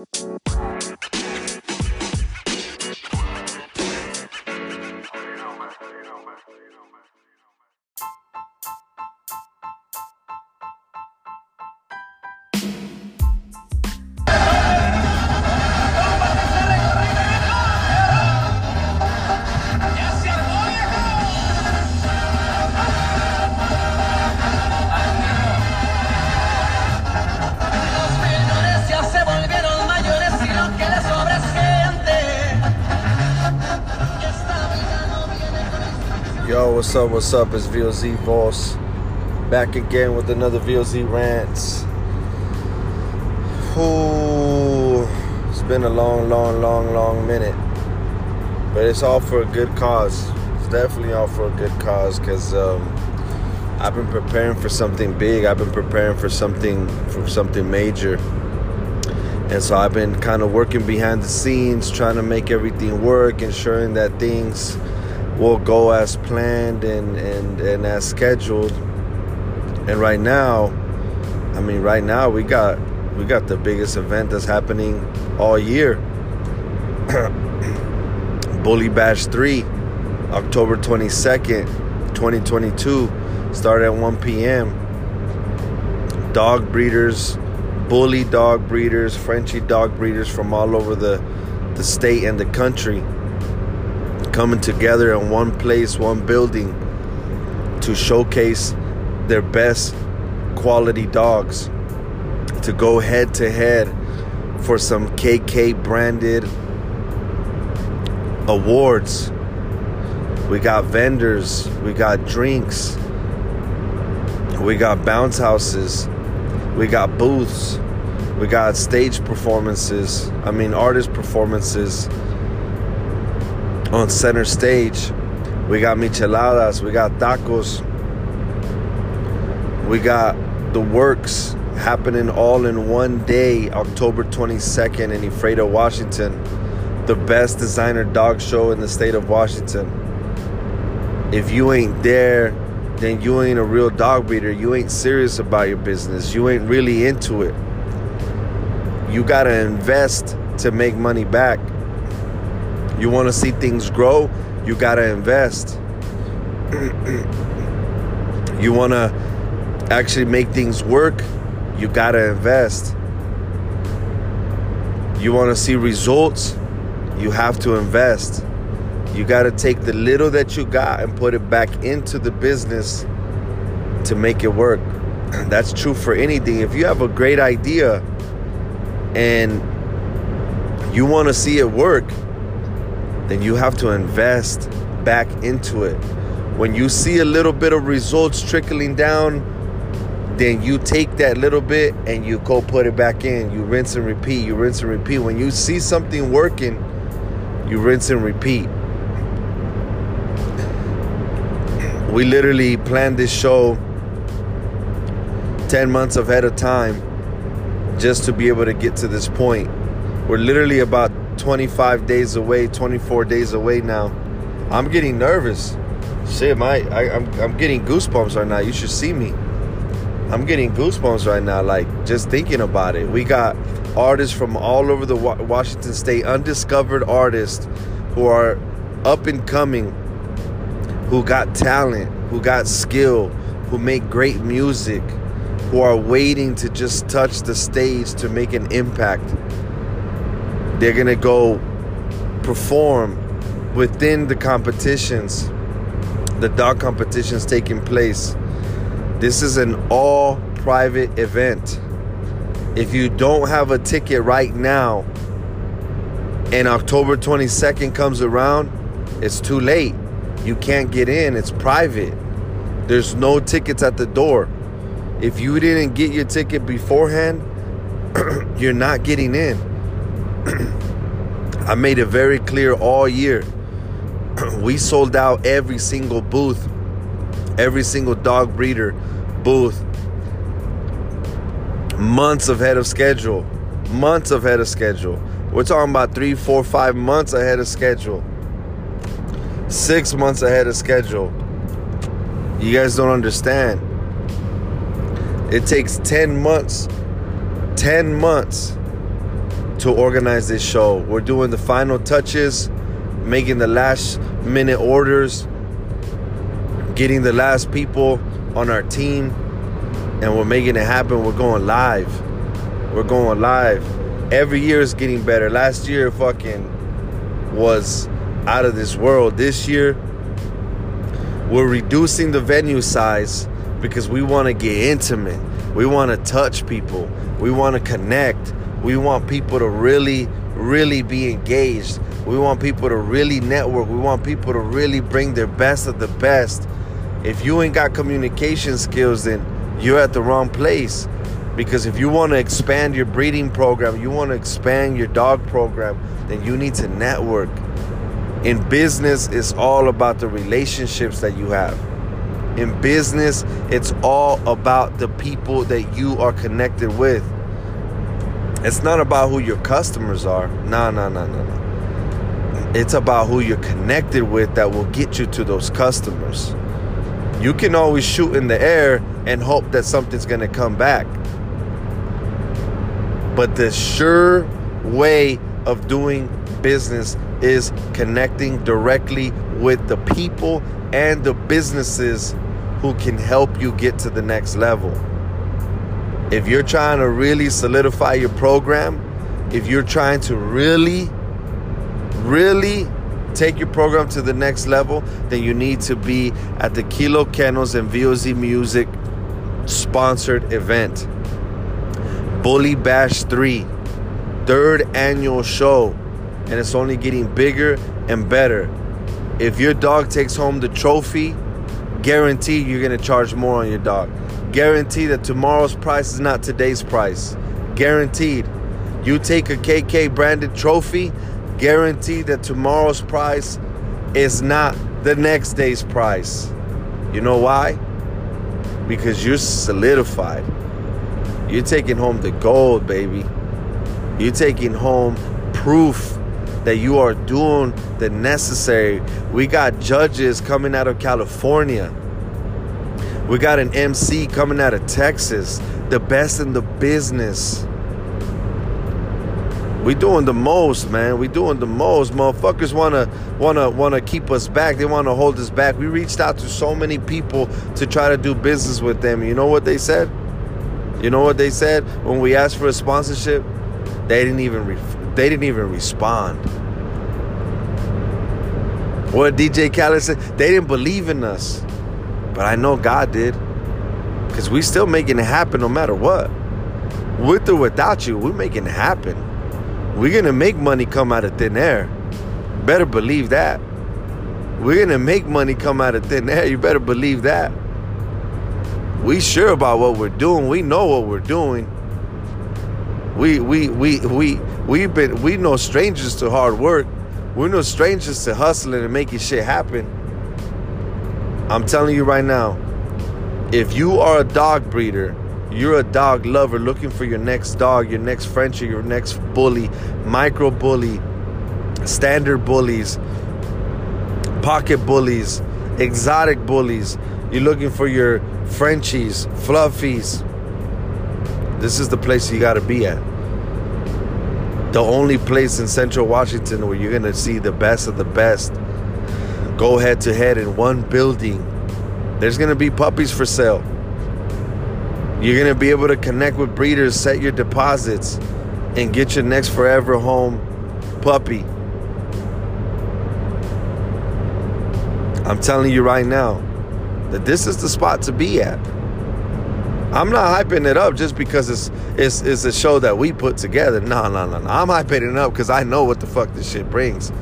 Yo, what's up? What's up? It's VOZ Voss back again with another VOZ rants. Ooh, it's been a long, long, long, long minute, but it's all for a good cause. It's definitely all for a good cause because um, I've been preparing for something big. I've been preparing for something for something major, and so I've been kind of working behind the scenes, trying to make everything work, ensuring that things will go as planned and, and, and as scheduled. And right now, I mean, right now we got we got the biggest event that's happening all year. Bully Bash 3, October 22nd, 2022, start at 1 p.m. Dog breeders, bully dog breeders, Frenchy dog breeders from all over the, the state and the country coming together in one place, one building to showcase their best quality dogs. To go head to head for some KK branded awards. We got vendors, we got drinks, we got bounce houses, we got booths, we got stage performances, I mean, artist performances on center stage. We got micheladas, we got tacos, we got the works happening all in one day, October 22nd in Ephrata, Washington. The best designer dog show in the state of Washington. If you ain't there, then you ain't a real dog breeder. You ain't serious about your business. You ain't really into it. You gotta invest to make money back. You want to see things grow, you got to invest. you want to actually make things work, you got to invest. You want to see results, you have to invest. You got to take the little that you got and put it back into the business to make it work. That's true for anything. If you have a great idea and you want to see it work, then you have to invest back into it. When you see a little bit of results trickling down, then you take that little bit and you go put it back in. You rinse and repeat, you rinse and repeat. When you see something working, you rinse and repeat. We literally planned this show 10 months ahead of time just to be able to get to this point. We're literally about 25 days away, 24 days away now. I'm getting nervous. Shit, my I, am I'm, I'm getting goosebumps right now. You should see me. I'm getting goosebumps right now, like just thinking about it. We got artists from all over the Washington State, undiscovered artists who are up and coming, who got talent, who got skill, who make great music, who are waiting to just touch the stage to make an impact. They're to go perform within the competitions, the dog competitions taking place. This is an all private event. If you don't have a ticket right now and October 22nd comes around, it's too late. You can't get in, it's private. There's no tickets at the door. If you didn't get your ticket beforehand, you're not getting in. I made it very clear all year. we sold out every single booth, every single dog breeder booth, months ahead of schedule. Months ahead of schedule. We're talking about three, four, five months ahead of schedule. Six months ahead of schedule. You guys don't understand. It takes 10 months, 10 months to organize this show. We're doing the final touches, making the last minute orders, getting the last people on our team, and we're making it happen. We're going live. We're going live. Every year is getting better. Last year, fucking was out of this world. This year, we're reducing the venue size because we want to get intimate. We want to touch people. We want to connect. We want people to really, really be engaged. We want people to really network. We want people to really bring their best of the best. If you ain't got communication skills, then you're at the wrong place. Because if you want to expand your breeding program, you want to expand your dog program, then you need to network. In business, it's all about the relationships that you have. In business, it's all about the people that you are connected with. It's not about who your customers are. No, no, no, no, no. It's about who you're connected with that will get you to those customers. You can always shoot in the air and hope that something's going to come back. But the sure way of doing business is connecting directly with the people and the businesses who can help you get to the next level. If you're trying to really solidify your program, if you're trying to really, really take your program to the next level, then you need to be at the Kilo Kennels and VOZ Music sponsored event. Bully Bash 3, third annual show, and it's only getting bigger and better. If your dog takes home the trophy, guarantee you're gonna charge more on your dog. Guarantee that tomorrow's price is not today's price. Guaranteed. You take a KK branded trophy, guarantee that tomorrow's price is not the next day's price. You know why? Because you're solidified. You're taking home the gold, baby. You're taking home proof that you are doing the necessary. We got judges coming out of California. We got an MC coming out of Texas, the best in the business. We doing the most, man. We doing the most. Motherfuckers wanna wanna wanna keep us back. They wanna hold us back. We reached out to so many people to try to do business with them. You know what they said? You know what they said when we asked for a sponsorship? They didn't even re- they didn't even respond. What DJ Khaled said? They didn't believe in us. But I know God did. Because we still making it happen no matter what. With or without you, we're making it happen. We're going to make money come out of thin air. Better believe that. We're going to make money come out of thin air. You better believe that. We sure about what we're doing. We know what we're doing. We we we we we've been we no strangers to hard work. We're no strangers to hustling and making shit happen. I'm telling you right now, if you are a dog breeder, you're a dog lover looking for your next dog, your next Frenchie, your next bully, micro bully, standard bullies, pocket bullies, exotic bullies. You're looking for your Frenchies, fluffies. This is the place you got to be at. The only place in central Washington where you're going to see the best of the best go head to head in one building. There's to be puppies for sale. You're to be able to connect with breeders, set your deposits, and get your next forever home puppy. I'm telling you right now that this is the spot to be at. I'm not hyping it up just because it's it's it's a show that we put together. No, no, no, no. I'm hyping it up because I know what the fuck this shit brings.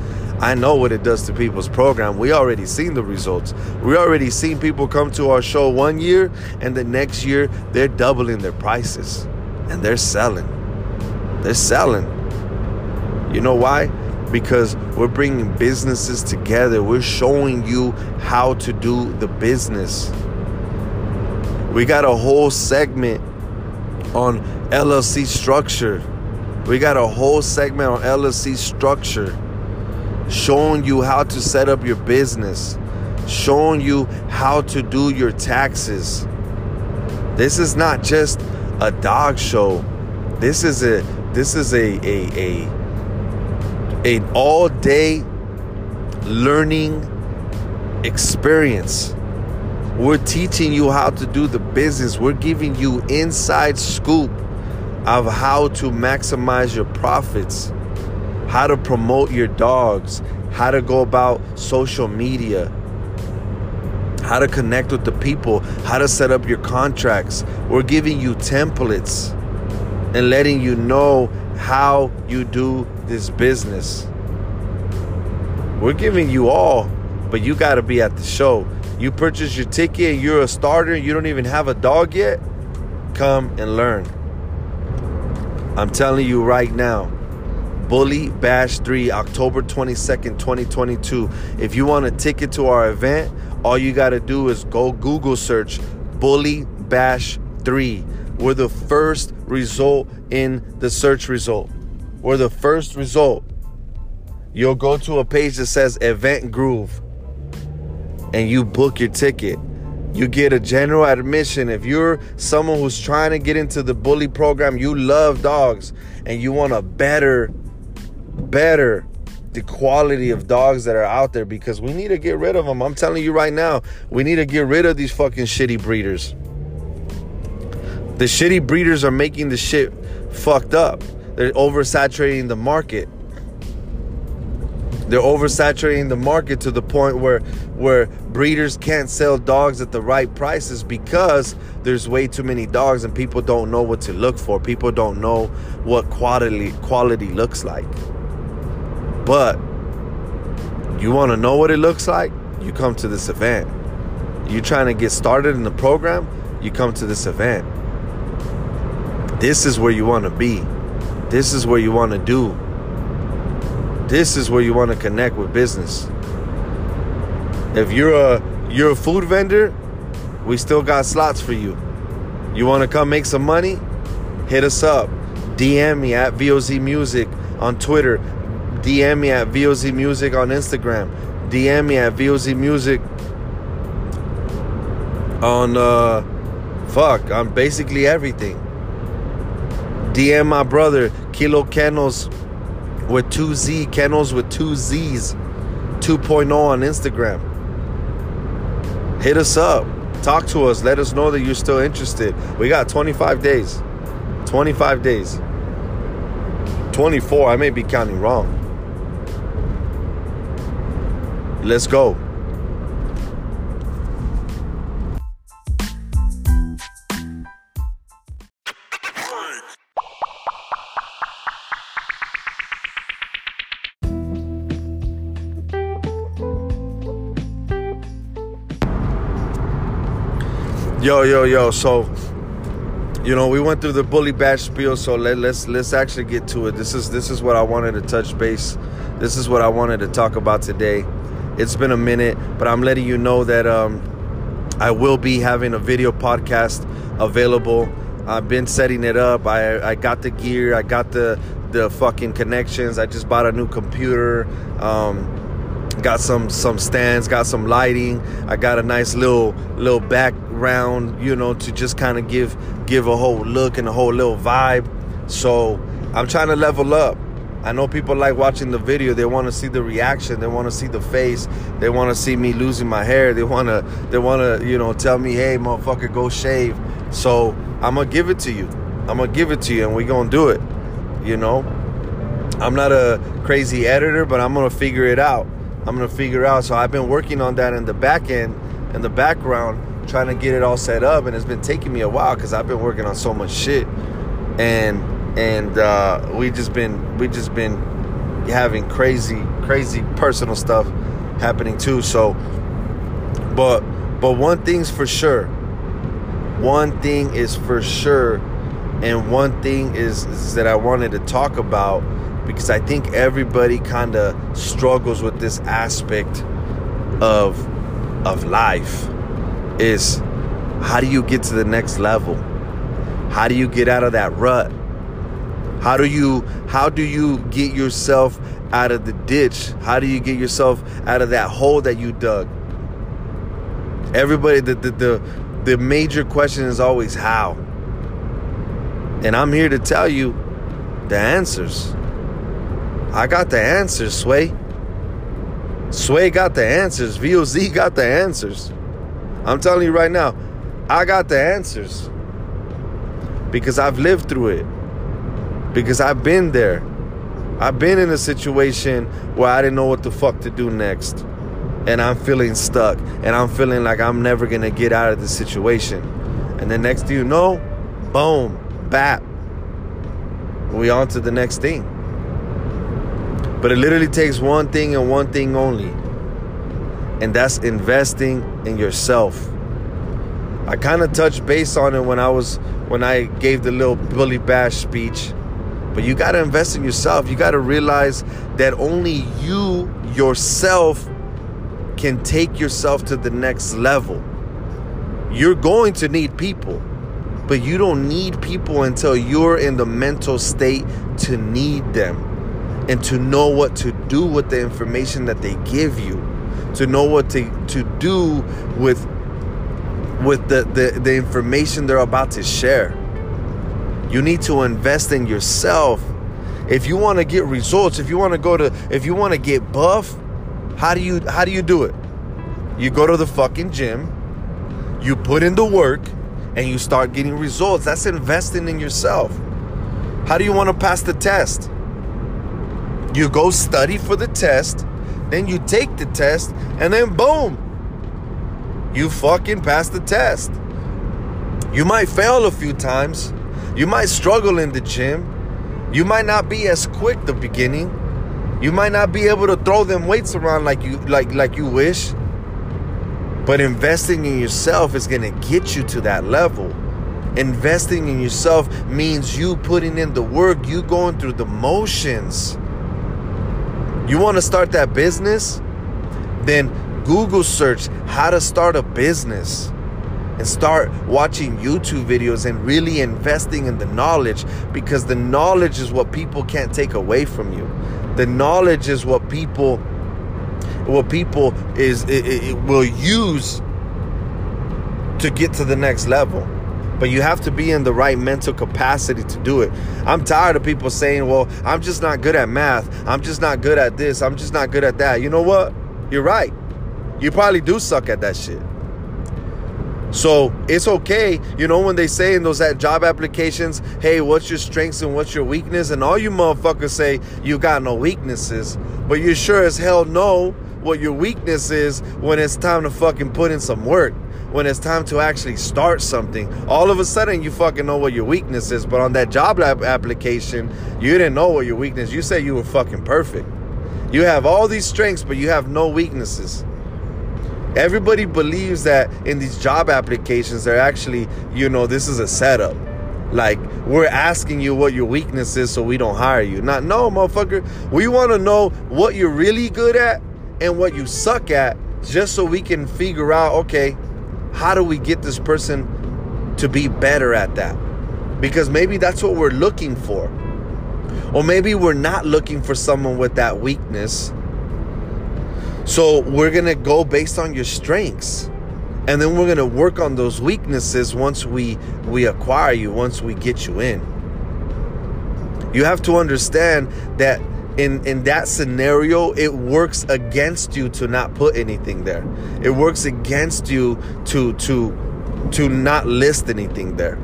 I know what it does to people's program. We already seen the results. We already seen people come to our show one year and the next year they're doubling their prices and they're selling. They're selling. You know why? Because we're bringing businesses together. We're showing you how to do the business. We got a whole segment on LLC structure. We got a whole segment on LLC structure showing you how to set up your business, showing you how to do your taxes. This is not just a dog show. This is a this is a a a an all day learning experience. We're teaching you how to do the business. We're giving you inside scoop of how to maximize your profits, how to promote your dogs, how to go about social media, how to connect with the people, how to set up your contracts. We're giving you templates and letting you know how you do this business. We're giving you all, but you got to be at the show. You purchase your ticket, you're a starter, you don't even have a dog yet. Come and learn. I'm telling you right now. Bully Bash 3, October 22nd, 2022. If you want a ticket to our event, all you got to do is go Google search Bully Bash 3. We're the first result in the search result. We're the first result. You'll go to a page that says Event Groove and you book your ticket. You get a general admission. If you're someone who's trying to get into the bully program, you love dogs and you want a better, better the quality of dogs that are out there because we need to get rid of them. I'm telling you right now, we need to get rid of these fucking shitty breeders. The shitty breeders are making the shit fucked up. They're oversaturating the market. They're oversaturating the market to the point where where breeders can't sell dogs at the right prices because there's way too many dogs and people don't know what to look for. People don't know what quality quality looks like. But you want to know what it looks like? You come to this event. You're trying to get started in the program? You come to this event. This is where you want to be. This is where you want to do. This is where you want to connect with business. If you're a you're a food vendor, we still got slots for you. You want to come make some money? Hit us up. DM me at VOZ Music on Twitter. DM me at VOZ Music on Instagram. DM me at VOZ Music on uh fuck on basically everything. DM my brother Kilo Kennels with two Z, Kennels with two Z's, 2.0 on Instagram. Hit us up. Talk to us. Let us know that you're still interested. We got 25 days. 25 days. 24. I may be counting wrong. Let's go. Yo, yo, yo. So, you know, we went through the bully bash spiel. So let, let's let's actually get to it. This is this is what I wanted to touch base. This is what I wanted to talk about today. It's been a minute, but I'm letting you know that um, I will be having a video podcast available. I've been setting it up. I I got the gear. I got the the fucking connections. I just bought a new computer. Um, got some some stands. Got some lighting. I got a nice little little back around, you know, to just kind of give give a whole look and a whole little vibe. So I'm trying to level up. I know people like watching the video. They want to see the reaction. They want to see the face. They want to see me losing my hair. They want to they want to, you know, tell me, "Hey, motherfucker, go shave." So, I'm going to give it to you. I'm going to give it to you and we're going to do it. You know? I'm not a crazy editor, but I'm going to figure it out. I'm going to figure out. So, I've been working on that in the back end, in the background trying to get it all set up and it's been taking me a while because I've been working on so much shit and and uh, we just been we just been having crazy crazy personal stuff happening too so but but one thing's for sure one thing is for sure and one thing is, is that I wanted to talk about because I think everybody kind of struggles with this aspect of of life is how do you get to the next level? How do you get out of that rut? How do you how do you get yourself out of the ditch? How do you get yourself out of that hole that you dug? Everybody the the the, the major question is always how. And I'm here to tell you the answers. I got the answers, Sway. Sway got the answers. VOZ got the answers. I'm telling you right now, I got the answers. Because I've lived through it. Because I've been there. I've been in a situation where I didn't know what the fuck to do next. And I'm feeling stuck. And I'm feeling like I'm never gonna get out of the situation. And then next thing you know, boom, bap. We on to the next thing. But it literally takes one thing and one thing only. And that's investing in yourself. I kind of touched base on it when I was when I gave the little Bully Bash speech. But you got to invest in yourself. You got to realize that only you yourself can take yourself to the next level. You're going to need people, but you don't need people until you're in the mental state to need them and to know what to do with the information that they give you to know what to, to do with with the, the, the information they're about to share you need to invest in yourself if you want to get results if you want to go to if you want to get buff how do you how do you do it you go to the fucking gym you put in the work and you start getting results that's investing in yourself how do you want to pass the test you go study for the test, then you take the test, and then boom, you fucking pass the test. You might fail a few times. You might struggle in the gym. You might not be as quick the beginning. You might not be able to throw them weights around like you like like you wish. But investing in yourself is going to get you to that level. Investing in yourself means you putting in the work, you going through the motions. You want to start that business? Then Google search how to start a business and start watching YouTube videos and really investing in the knowledge because the knowledge is what people can't take away from you. The knowledge is what people what people is it, it will use to get to the next level but you have to be in the right mental capacity to do it. I'm tired of people saying, well, I'm just not good at math. I'm just not good at this. I'm just not good at that. You know what? You're right. You probably do suck at that shit. So it's okay, you know, when they say in those job applications, hey, what's your strengths and what's your weakness? And all you motherfuckers say you got no weaknesses, but you sure as hell know what your weakness is when it's time to fucking put in some work when it's time to actually start something, all of a sudden you fucking know what your weakness is. But on that job application, you didn't know what your weakness. You said you were fucking perfect. You have all these strengths, but you have no weaknesses. Everybody believes that in these job applications, they're actually, you know, this is a setup. Like we're asking you what your weakness is, so we don't hire you. Not no, motherfucker. We want to know what you're really good at and what you suck at, just so we can figure out, okay, how do we get this person to be better at that? Because maybe that's what we're looking for. Or maybe we're not looking for someone with that weakness. So we're going to go based on your strengths. And then we're going to work on those weaknesses once we we acquire you, once we get you in. You have to understand that in in that scenario it works against you to not put anything there it works against you to to to not list anything there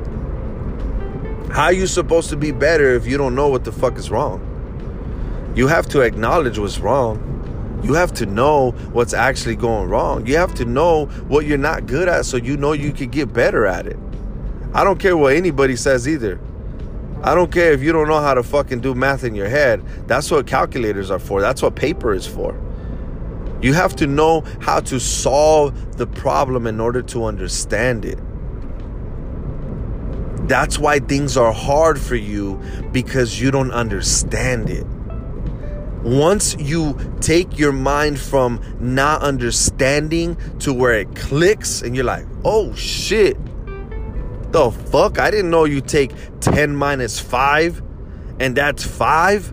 how are you supposed to be better if you don't know what the fuck is wrong you have to acknowledge what's wrong you have to know what's actually going wrong you have to know what you're not good at so you know you can get better at it i don't care what anybody says either I don't care if you don't know how to fucking do math in your head. That's what calculators are for. That's what paper is for. You have to know how to solve the problem in order to understand it. That's why things are hard for you because you don't understand it. Once you take your mind from not understanding to where it clicks and you're like, oh shit, the fuck? I didn't know you take 10 minus 5 and that's 5.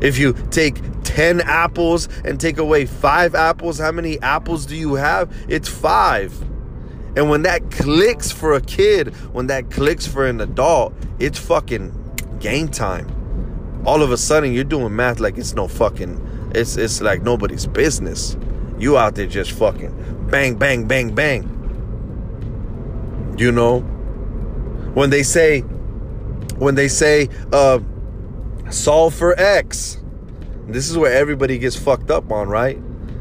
If you take 10 apples and take away 5 apples, how many apples do you have? It's 5. And when that clicks for a kid, when that clicks for an adult, it's fucking game time. All of a sudden, you're doing math like it's no fucking, it's it's like nobody's business. You out there just fucking bang, bang, bang, bang. You know, when they say, when they say, uh, solve for x, this is where everybody gets fucked up on, right?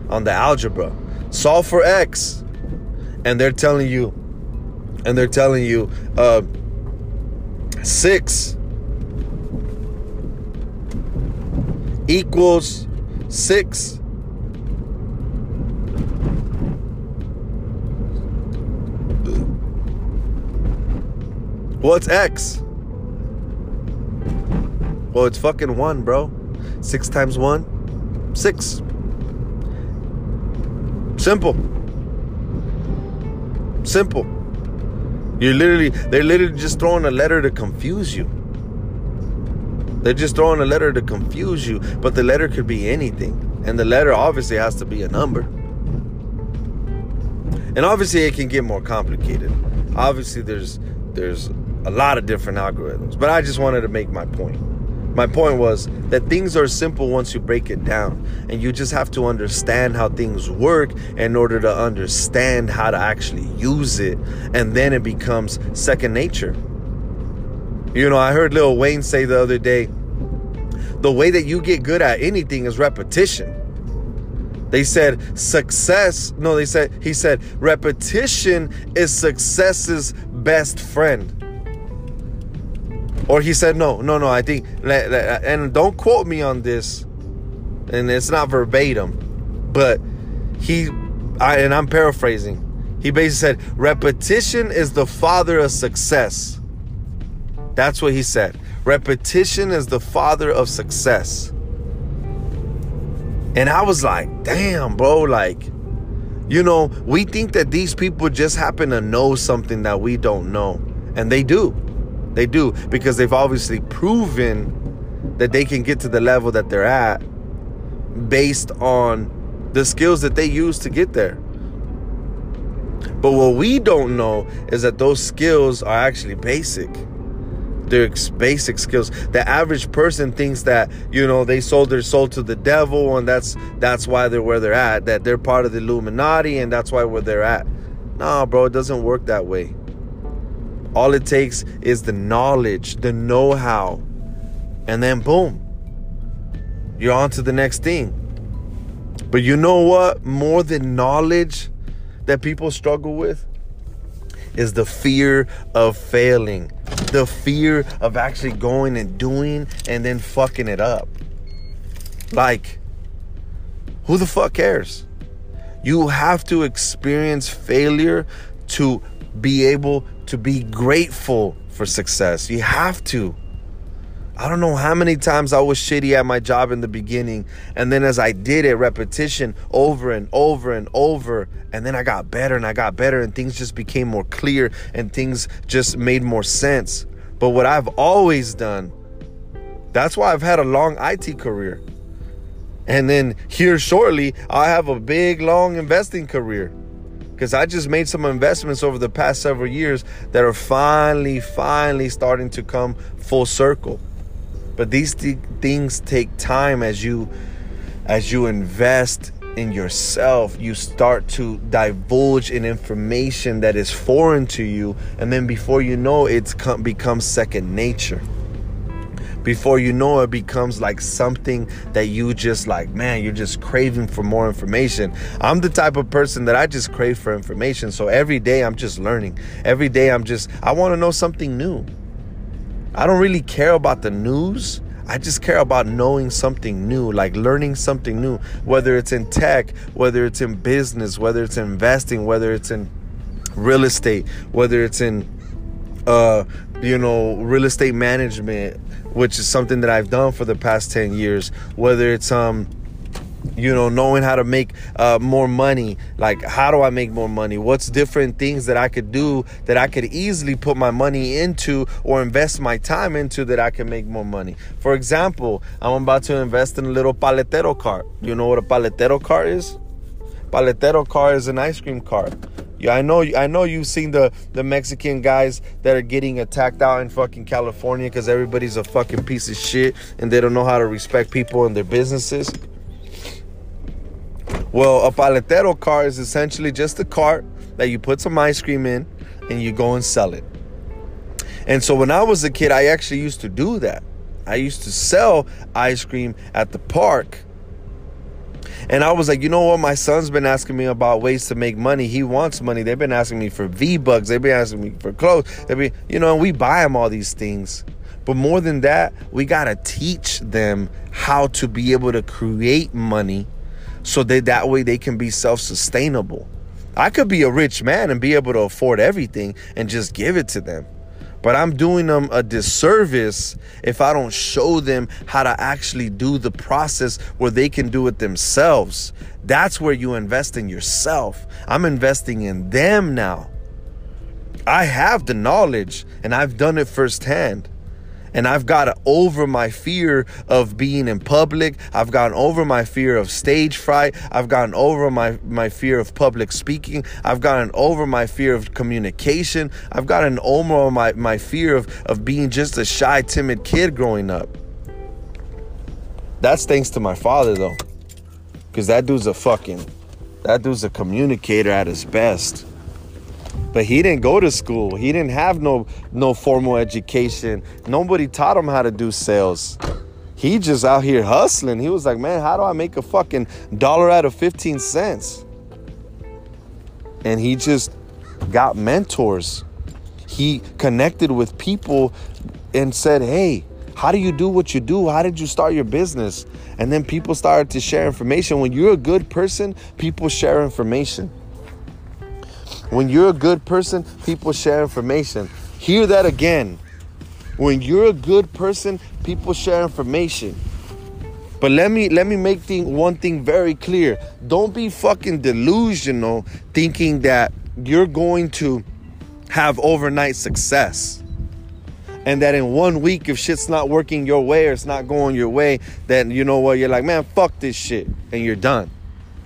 On the algebra, solve for x, and they're telling you, and they're telling you, uh, six equals six. What's X? Well, it's fucking one, bro. Six times one, six. Simple. Simple. You're literally, they're literally just throwing a letter to confuse you. They're just throwing a letter to confuse you, but the letter could be anything. And the letter obviously has to be a number. And obviously it can get more complicated. Obviously there's there's a lot of different algorithms, but I just wanted to make my point. My point was that things are simple once you break it down, and you just have to understand how things work in order to understand how to actually use it, and then it becomes second nature. You know, I heard Lil Wayne say the other day the way that you get good at anything is repetition. They said success, no, they said, he said, repetition is success's best friend. Or he said, no, no, no, I think, and don't quote me on this, and it's not verbatim, but he, I, and I'm paraphrasing, he basically said, repetition is the father of success. That's what he said. Repetition is the father of success. And I was like, damn, bro, like, you know, we think that these people just happen to know something that we don't know. And they do. They do because they've obviously proven that they can get to the level that they're at based on the skills that they use to get there. But what we don't know is that those skills are actually basic. They're basic skills. The average person thinks that you know they sold their soul to the devil, and that's that's why they're where they're at. That they're part of the Illuminati, and that's why where they're at. Nah, bro, it doesn't work that way. All it takes is the knowledge, the know how, and then boom, you're on to the next thing. But you know what? More than knowledge that people struggle with is the fear of failing, the fear of actually going and doing and then fucking it up. Like, who the fuck cares? You have to experience failure to be able to be grateful for success. You have to. I don't know how many times I was shitty at my job in the beginning. And then as I did it, repetition over and over and over. And then I got better and I got better and things just became more clear and things just made more sense. But what I've always done, that's why I've had a long IT career. And then here shortly, I have a big, long investing career because I just made some investments over the past several years that are finally, finally starting to come full circle. But these th- things take time as you as you invest in yourself, you start to divulge in information that is foreign to you, and then before you know, it's it becomes second nature. Before you know it becomes like something that you just like man you're just craving for more information. I'm the type of person that i just crave for information. So every day i'm just learning. Every day i'm just i want to know something new i don't really care about the news. I just care about knowing something new, like learning something new, whether it's in tech, whether it's in business, whether it's investing, whether it's in real estate, whether it's in uh you know real estate management which is something that I've done for the past 10 years, whether it's um you know knowing how to make uh, more money. Like how do i make more money? What's different things that i could do that i could easily put my money into or invest my time into that i can make more money? For example i'm about to invest in a little paletero cart you know what a paletero cart is? Paletero car is an ice cream cart Yeah, I know. I know you've seen the the Mexican guys that are getting attacked out in fucking California because everybody's a fucking piece of shit and they don't know how to respect people and their businesses. Well, a paletero car is essentially just a cart that you put some ice cream in and you go and sell it. And so when I was a kid, I actually used to do that. I used to sell ice cream at the park. And I was like, you know what? My son's been asking me about ways to make money. He wants money. They've been asking me for V bucks. They've been asking me for clothes. They be, you know, and we buy them all these things. But more than that, we gotta teach them how to be able to create money so that that way they can be self-sustainable. I could be a rich man and be able to afford everything and just give it to them. But I'm doing them a disservice if I don't show them how to actually do the process where they can do it themselves. That's where you invest in yourself. I'm investing in them now. I have the knowledge and I've done it firsthand and I've got over my fear of being in public. I've gotten over my fear of stage fright. I've gotten over my, my fear of public speaking. I've gotten over my fear of communication. I've gotten over my, my fear of, of being just a shy, timid kid growing up. That's thanks to my father, though. Because that dude's a fucking, that dude's a communicator at his best but he didn't go to school. He didn't have no no formal education. Nobody taught him how to do sales. He just out here hustling. He was like, "Man, how do I make a fucking dollar out of 15 cents?" And he just got mentors. He connected with people and said, "Hey, how do you do what you do? How did you start your business?" And then people started to share information. When you're a good person, people share information. When you're a good person, people share information. Hear that again. When you're a good person, people share information. But let me let me make thing, one thing very clear. Don't be fucking delusional thinking that you're going to have overnight success. And that in one week, if shit's not working your way or it's not going your way, then you know what? You're like, man, fuck this shit. And you're done.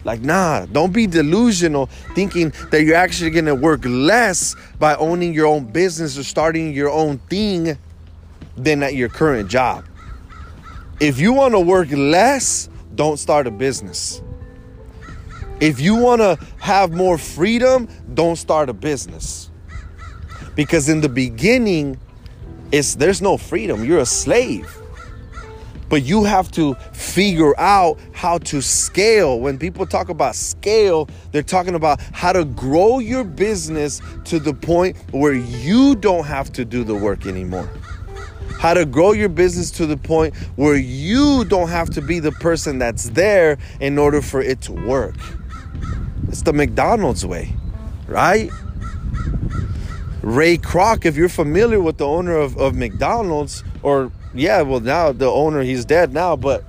Like, nah, don't be delusional thinking that you're actually gonna work less by owning your own business or starting your own thing than at your current job. If you wanna work less, don't start a business. If you wanna have more freedom, don't start a business. Because in the beginning, it's there's no freedom. You're a slave. But you have to figure out how to scale. When people talk about scale, they're talking about how to grow your business to the point where you don't have to do the work anymore. How to grow your business to the point where you don't have to be the person that's there in order for it to work. It's the McDonald's way, right? Ray Kroc, if you're familiar with the owner of, of McDonald's or yeah, well now the owner he's dead now, but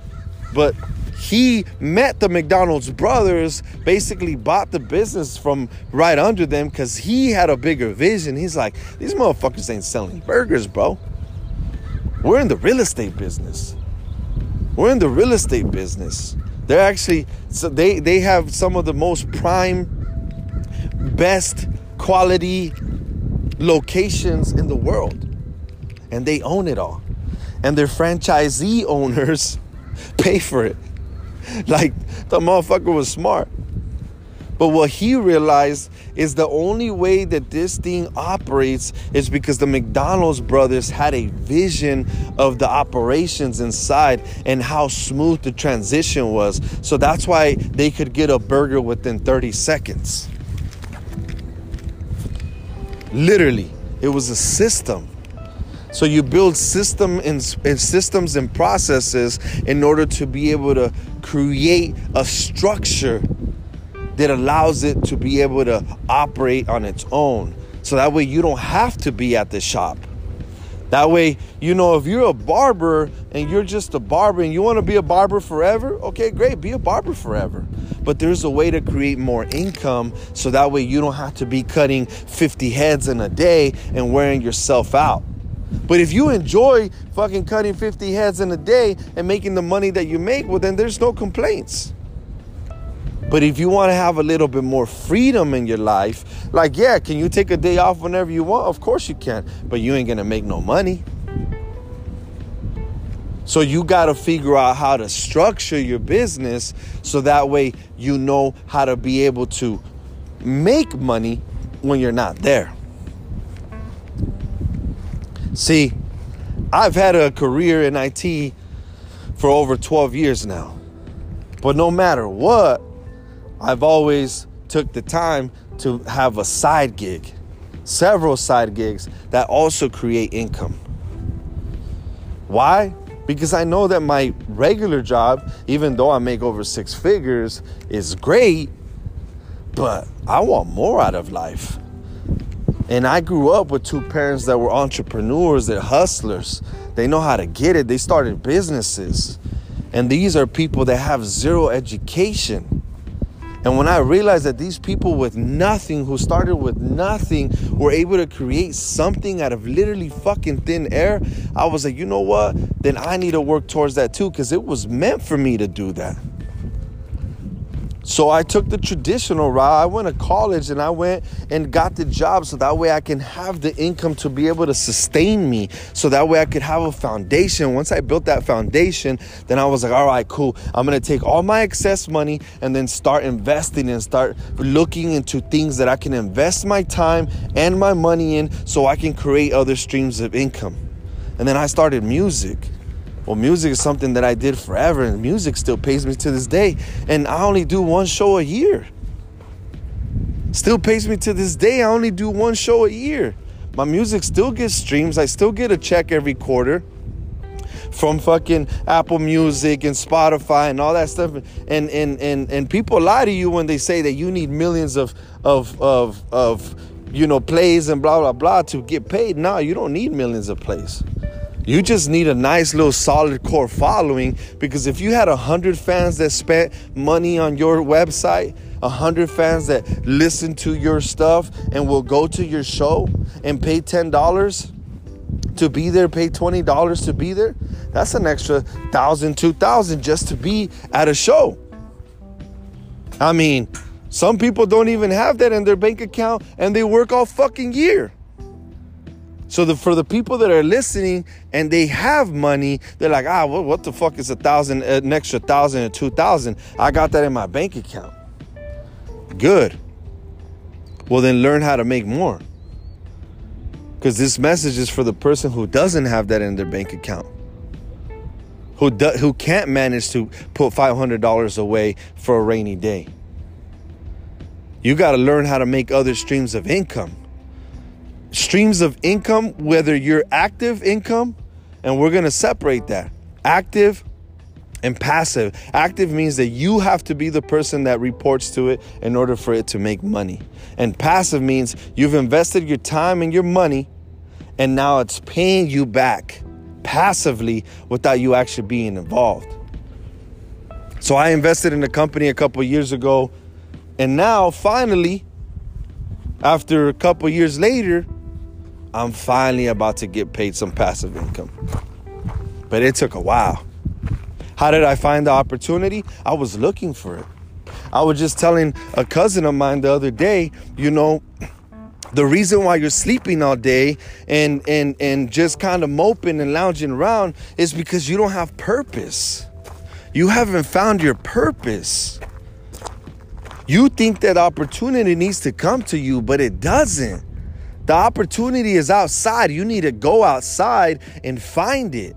but he met the McDonald's brothers, basically bought the business from right under them because he had a bigger vision. He's like, these motherfuckers ain't selling burgers, bro. We're in the real estate business. We're in the real estate business. They're actually so they they have some of the most prime, best quality locations in the world, and they own it all and their franchisee owners pay for it. Like the motherfucker was smart. But what he realized is the only way that this thing operates is because the McDonald's brothers had a vision of the operations inside and how smooth the transition was. So that's why they could get a burger within 30 seconds. Literally, it was a system. So you build system and, systems and processes in order to be able to create a structure that allows it to be able to operate on its own. So that way you don't have to be at the shop. That way, you know, if you're a barber and you're just a barber and you want to be a barber forever, okay, great, be a barber forever. But there's a way to create more income so that way you don't have to be cutting 50 heads in a day and wearing yourself out. But if you enjoy fucking cutting 50 heads in a day and making the money that you make, well, then there's no complaints. But if you want to have a little bit more freedom in your life, like, yeah, can you take a day off whenever you want? Of course you can, but you ain't gonna make no money. So you got to figure out how to structure your business so that way you know how to be able to make money when you're not there. See, I've had a career in IT for over 12 years now. But no matter what, I've always took the time to have a side gig, several side gigs that also create income. Why? Because I know that my regular job, even though I make over six figures, is great, but I want more out of life. And I grew up with two parents that were entrepreneurs, that hustlers. They know how to get it. They started businesses. And these are people that have zero education. And when I realized that these people with nothing, who started with nothing, were able to create something out of literally fucking thin air, I was like, you know what? Then I need to work towards that too, because it was meant for me to do that. So I took the traditional route. I went to college and I went and got the job so that way I can have the income to be able to sustain me. So that way I could have a foundation. Once I built that foundation, then I was like, all right, cool. I'm going to take all my excess money and then start investing and start looking into things that I can invest my time and my money in so I can create other streams of income. And then I started music. Well, music is something that I did forever, and music still pays me to this day. And I only do one show a year. Still pays me to this day. I only do one show a year. My music still gets streams. I still get a check every quarter from fucking Apple Music and Spotify and all that stuff. And and and and people lie to you when they say that you need millions of of of of you know plays and blah blah blah to get paid. No, you don't need millions of plays. You just need a nice little solid core following because if you had a hundred fans that spent money on your website, a hundred fans that listen to your stuff and will go to your show and pay ten dollars to be there, pay twenty dollars to be there, that's an extra thousand, two thousand just to be at a show. I mean, some people don't even have that in their bank account and they work all fucking year. So the, for the people that are listening and they have money, they're like, ah, what, what the fuck is a thousand, an extra thousand or two thousand? I got that in my bank account. Good. Well, then learn how to make more. Because this message is for the person who doesn't have that in their bank account, who do, who can't manage to put five hundred dollars away for a rainy day. You got to learn how to make other streams of income streams of income, whether you're active income, and we're going to separate that active and passive. Active means that you have to be the person that reports to it in order for it to make money. And passive means you've invested your time and your money, and now it's paying you back passively without you actually being involved. So I invested in a company a couple years ago, and now finally, after a couple years later, I'm finally about to get paid some passive income. But it took a while. How did I find the opportunity? I was looking for it. I was just telling a cousin of mine the other day, you know, the reason why you're sleeping all day and and and just kind of moping and lounging around is because you don't have purpose. You haven't found your purpose. You think that opportunity needs to come to you, but it doesn't. The opportunity is outside. You need to go outside and find it.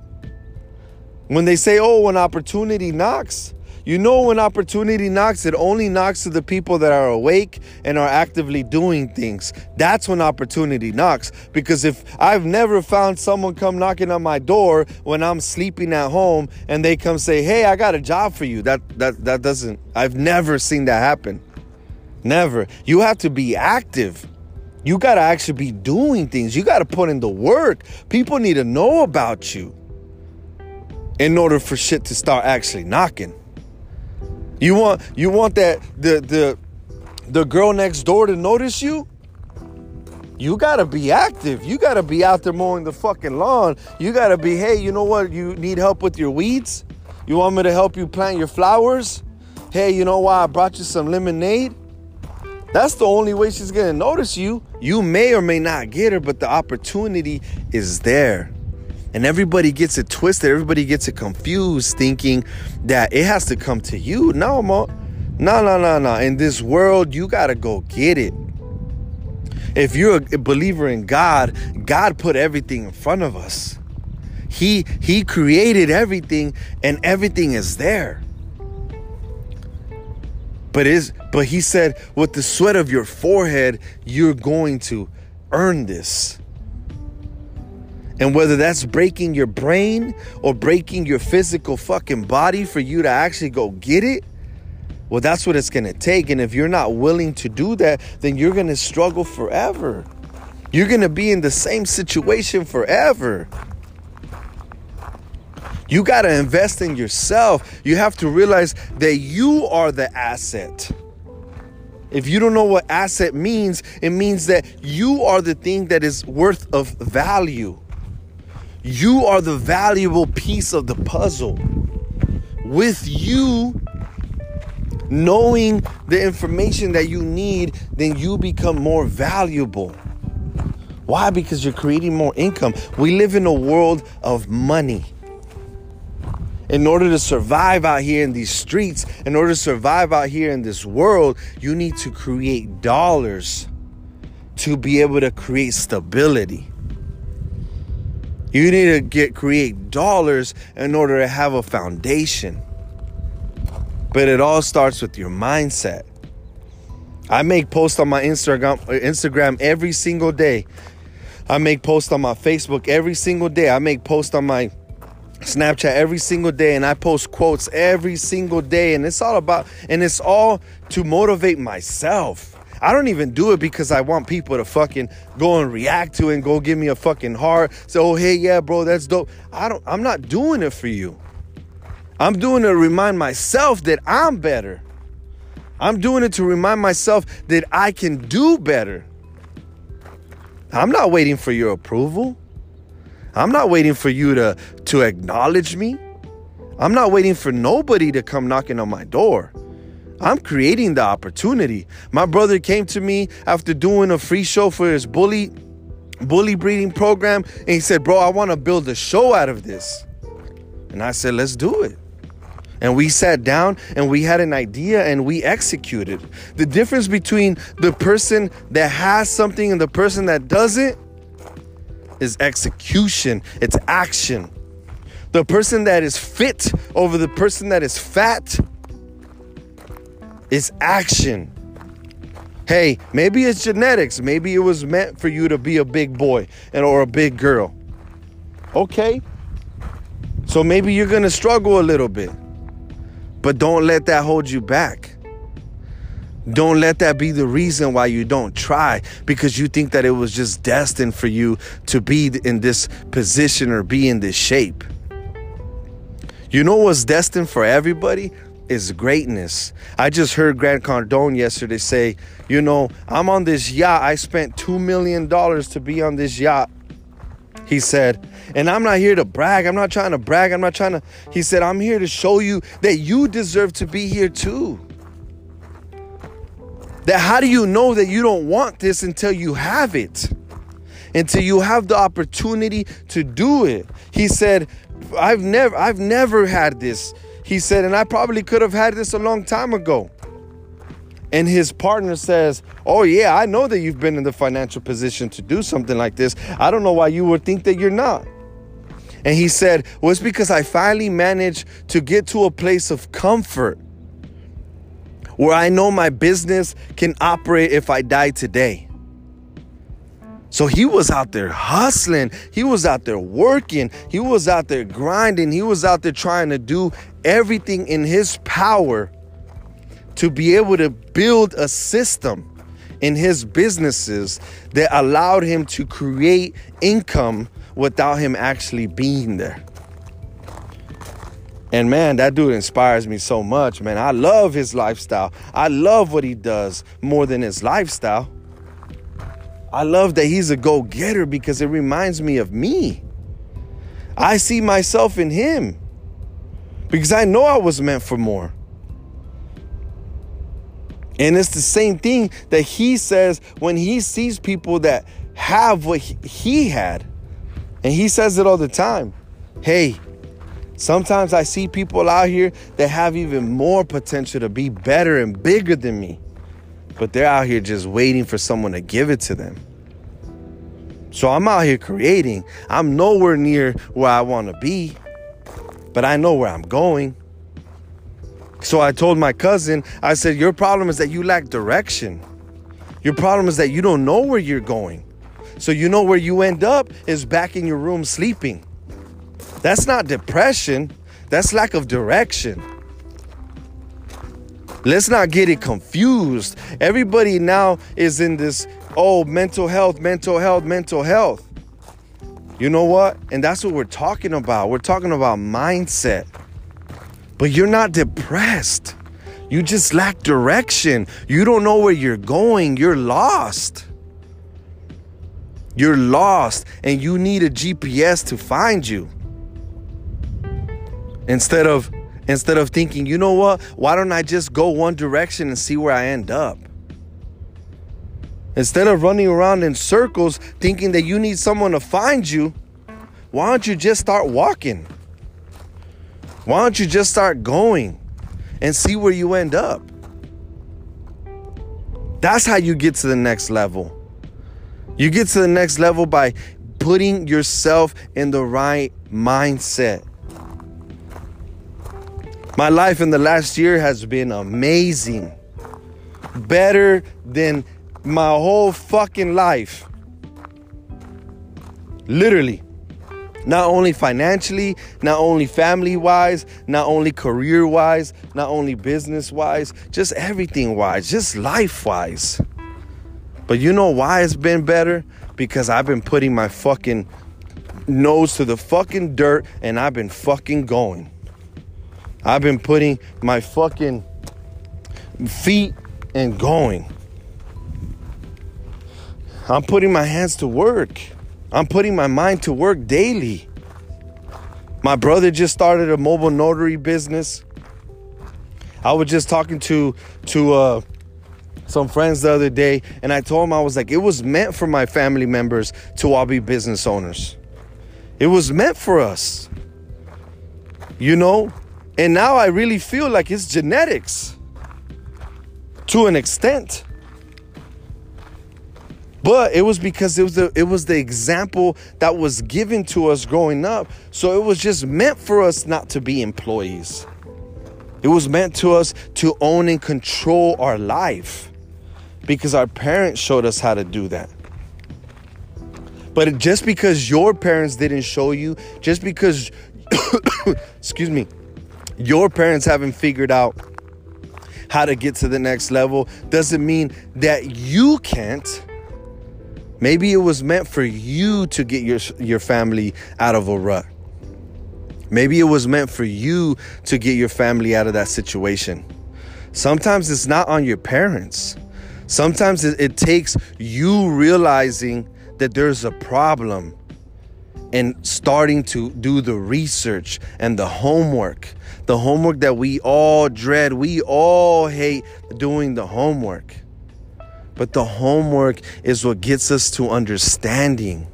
When they say, oh, when opportunity knocks, you know, when opportunity knocks, it only knocks to the people that are awake and are actively doing things. That's when opportunity knocks. Because if I've never found someone come knocking on my door when I'm sleeping at home and they come say, "Hey, I got a job for you," that that that doesn't. I've never seen that happen. Never. You have to be active. You got to actually be doing things. You got to put in the work. People need to know about you in order for shit to start actually knocking. You want you want that the the the girl next door to notice you? You gotta be active. You gotta be out there mowing the fucking lawn. You gotta be, hey, you know what? You need help with your weeds? You want me to help you plant your flowers? hey, you know why I brought you some lemonade? That's the only way she's gonna notice you. You may or may not get her, but the opportunity is there. And everybody gets it twisted, everybody gets it confused, thinking that it has to come to you. No, mo. No, no, no, no. In this world, you gotta go get it. If you're a believer in God, God put everything in front of us. He He created everything, and everything is there. But is but he said, with the sweat of your forehead, you're going to earn this. And whether that's breaking your brain or breaking your physical fucking body for you to actually go get it, well, that's what it's gonna take. And if you're not willing to do that, then you're gonna struggle forever. You're gonna be in the same situation forever. You got to invest in yourself. You have to realize that you are the asset. If you don't know what asset means, it means that you are the thing that is worth of value. You are the valuable piece of the puzzle. With you knowing the information that you need, then you become more valuable. Why? Because you're creating more income. We live in a world of money in order to survive out here in these streets, in order to survive out here in this world, you need to create dollars to be able to create stability. You need to get create dollars in order to have a foundation. But it all starts with your mindset. I make posts on my Instagram Instagram every single day. I make posts on my Facebook every single day. I make posts on my Snapchat every single day and I post quotes every single day and it's all about and it's all to motivate myself. I don't even do it because I want people to fucking go and react to it and go give me a fucking heart. Say, oh hey, yeah, bro, that's dope. I don't I'm not doing it for you. I'm doing it to remind myself that I'm better. I'm doing it to remind myself that I can do better. I'm not waiting for your approval. I'm not waiting for you to, to acknowledge me. I'm not waiting for nobody to come knocking on my door. I'm creating the opportunity. My brother came to me after doing a free show for his bully bully breeding program and he said, "Bro, I want to build a show out of this." And I said, "Let's do it." And we sat down and we had an idea and we executed. The difference between the person that has something and the person that doesn't is execution, it's action. The person that is fit over the person that is fat is action. Hey, maybe it's genetics. Maybe it was meant for you to be a big boy and or a big girl. Okay. So maybe you're going to struggle a little bit. But don't let that hold you back. Don't let that be the reason why you don't try because you think that it was just destined for you to be in this position or be in this shape. You know what's destined for everybody? Is greatness. I just heard Grant Cardone yesterday say, you know, I'm on this yacht. I spent $2 million to be on this yacht. He said, and I'm not here to brag. I'm not trying to brag. I'm not trying to. He said, I'm here to show you that you deserve to be here too. That how do you know that you don't want this until you have it? Until you have the opportunity to do it. He said, I've never I've never had this. He said, and I probably could have had this a long time ago. And his partner says, Oh, yeah, I know that you've been in the financial position to do something like this. I don't know why you would think that you're not. And he said, Well, it's because I finally managed to get to a place of comfort where I know my business can operate if I die today. So he was out there hustling. He was out there working. He was out there grinding. He was out there trying to do everything in his power to be able to build a system in his businesses that allowed him to create income without him actually being there. And man, that dude inspires me so much, man. I love his lifestyle. I love what he does more than his lifestyle. I love that he's a go getter because it reminds me of me. I see myself in him because I know I was meant for more. And it's the same thing that he says when he sees people that have what he had. And he says it all the time. Hey, sometimes I see people out here that have even more potential to be better and bigger than me. But they're out here just waiting for someone to give it to them. So I'm out here creating. I'm nowhere near where I want to be, but I know where I'm going. So I told my cousin, I said, Your problem is that you lack direction. Your problem is that you don't know where you're going. So you know where you end up is back in your room sleeping. That's not depression, that's lack of direction. Let's not get it confused. Everybody now is in this, oh, mental health, mental health, mental health. You know what? And that's what we're talking about. We're talking about mindset. But you're not depressed. You just lack direction. You don't know where you're going. You're lost. You're lost and you need a GPS to find you. Instead of instead of thinking, "You know what? Why don't I just go one direction and see where I end up?" Instead of running around in circles thinking that you need someone to find you, why don't you just start walking? Why don't you just start going and see where you end up? That's how you get to the next level. You get to the next level by putting yourself in the right mindset. My life in the last year has been amazing. Better than my whole fucking life. Literally. Not only financially, not only family wise, not only career wise, not only business wise, just everything wise, just life wise. But you know why it's been better? Because I've been putting my fucking nose to the fucking dirt and I've been fucking going. I've been putting my fucking feet and going. I'm putting my hands to work. I'm putting my mind to work daily. My brother just started a mobile notary business. I was just talking to to uh, some friends the other day, and I told them I was like, it was meant for my family members to all be business owners. It was meant for us, you know. And now I really feel like it's genetics to an extent. But it was because it was the it was the example that was given to us growing up. So it was just meant for us not to be employees. It was meant to us to own and control our life because our parents showed us how to do that. But just because your parents didn't show you, just because excuse me, your parents haven't figured out how to get to the next level doesn't mean that you can't Maybe it was meant for you to get your, your family out of a rut. Maybe it was meant for you to get your family out of that situation. Sometimes it's not on your parents. Sometimes it, it takes you realizing that there's a problem and starting to do the research and the homework. The homework that we all dread, we all hate doing the homework. But the homework is what gets us to understanding.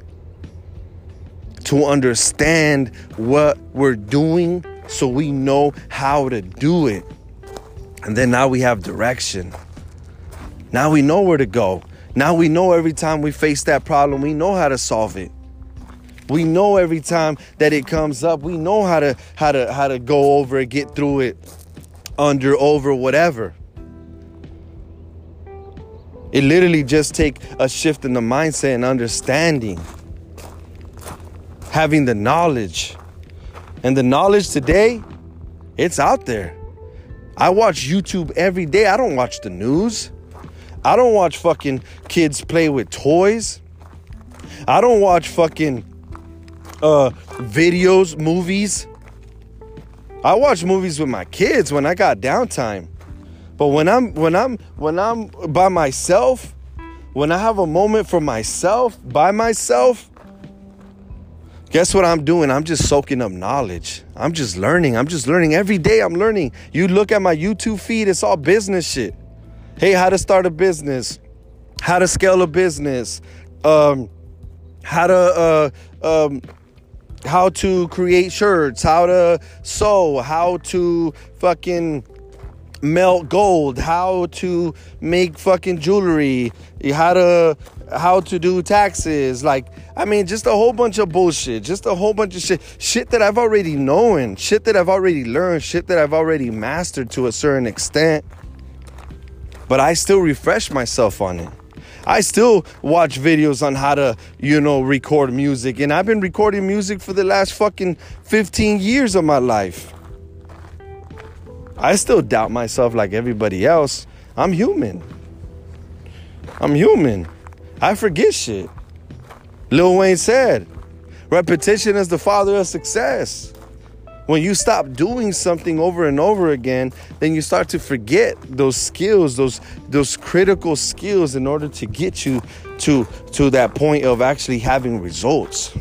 To understand what we're doing so we know how to do it. And then now we have direction. Now we know where to go. Now we know every time we face that problem, we know how to solve it. We know every time that it comes up, we know how to how to how to go over it, get through it, under, over, whatever. It literally just take a shift in the mindset and understanding. Having the knowledge. And the knowledge today, it's out there. I watch YouTube every day. I don't watch the news. I don't watch fucking kids play with toys. I don't watch fucking uh videos, movies. I watch movies with my kids when I got downtime. But when I'm when I'm when I'm by myself, when I have a moment for myself, by myself, guess what I'm doing? I'm just soaking up knowledge. I'm just learning. I'm just learning every day. I'm learning. You look at my YouTube feed, it's all business shit. Hey, how to start a business, how to scale a business, um, how to uh, um, how to create shirts, how to sew, how to fucking melt gold, how to make fucking jewelry, how to how to do taxes, like I mean just a whole bunch of bullshit, just a whole bunch of shit, shit that I've already known, shit that I've already learned, shit that I've already mastered to a certain extent. But I still refresh myself on it. I still watch videos on how to, you know, record music. And I've been recording music for the last fucking 15 years of my life. I still doubt myself like everybody else. I'm human. I'm human. I forget shit. Lil Wayne said, repetition is the father of success. When you stop doing something over and over again, then you start to forget those skills, those those critical skills in order to get you to to that point of actually having results.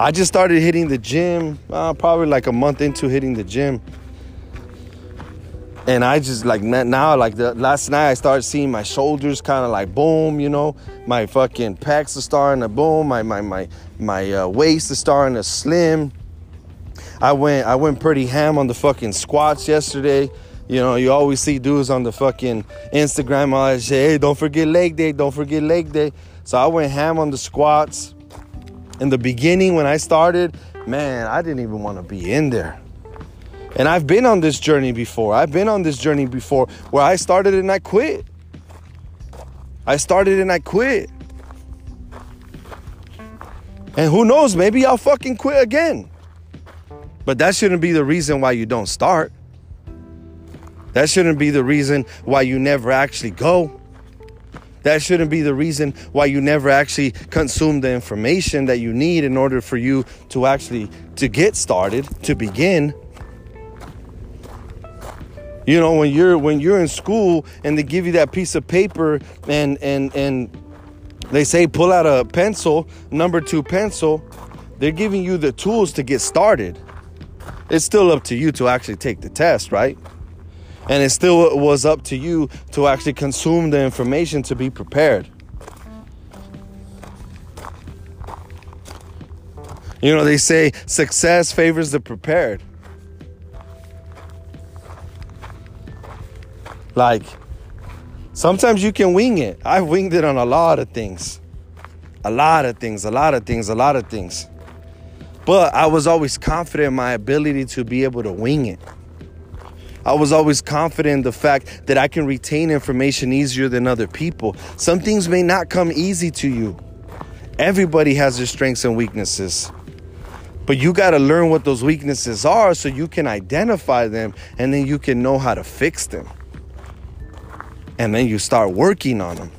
I just started hitting the gym, uh, probably like a month into hitting the gym. And I just like now, like the last night, I started seeing my shoulders kind of like boom, you know, my fucking pecs are starting to boom, my my my my uh, waist is starting to slim. I went I went pretty ham on the fucking squats yesterday. You know, you always see dudes on the fucking Instagram always say, "Hey, don't forget leg day, don't forget leg day." So I went ham on the squats in the beginning when I started, man, I didn't even want to be in there. And I've been on this journey before. I've been on this journey before where I started and I quit. I started and I quit. And who knows, maybe I'll fucking quit again. But that shouldn't be the reason why you don't start. That shouldn't be the reason why you never actually go. That shouldn't be the reason why you never actually consume the information that you need in order for you to actually to get started, to begin. You know, when you're when you're in school and they give you that piece of paper and and and they say pull out a pencil, number 2 pencil, they're giving you the tools to get started. It's still up to you to actually take the test, right? And it still was up to you to actually consume the information to be prepared. You know, they say success favors the prepared. Like, sometimes you can wing it. I've winged it on a lot of things. A lot of things, a lot of things, a lot of things. But I was always confident in my ability to be able to wing it. I was always confident in the fact that I can retain information easier than other people. Some things may not come easy to you. Everybody has their strengths and weaknesses. But you got to learn what those weaknesses are so you can identify them and then you can know how to fix them. And then you start working on them.